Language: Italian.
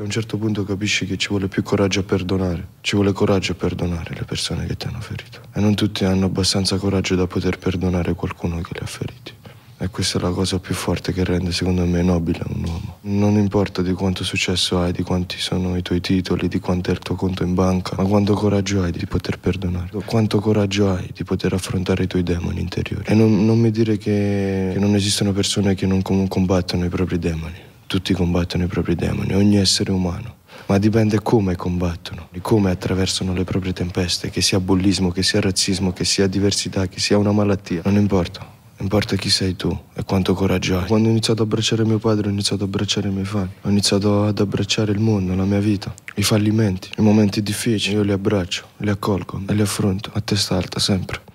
A un certo punto capisci che ci vuole più coraggio a perdonare, ci vuole coraggio a perdonare le persone che ti hanno ferito. E non tutti hanno abbastanza coraggio da poter perdonare qualcuno che li ha feriti. E questa è la cosa più forte che rende, secondo me, nobile un uomo. Non importa di quanto successo hai, di quanti sono i tuoi titoli, di quanto è il tuo conto in banca, ma quanto coraggio hai di poter perdonare, quanto coraggio hai di poter affrontare i tuoi demoni interiori. E non, non mi dire che, che non esistono persone che non combattono i propri demoni. Tutti combattono i propri demoni, ogni essere umano ma dipende come combattono, di come attraversano le proprie tempeste, che sia bullismo, che sia razzismo, che sia diversità, che sia una malattia, non importa. Importa chi sei tu e quanto coraggio hai. Quando ho iniziato ad abbracciare mio padre, ho iniziato ad abbracciare i miei fan. Ho iniziato ad abbracciare il mondo, la mia vita, i fallimenti, i momenti difficili. Io li abbraccio, li accolgo e li affronto a testa alta sempre.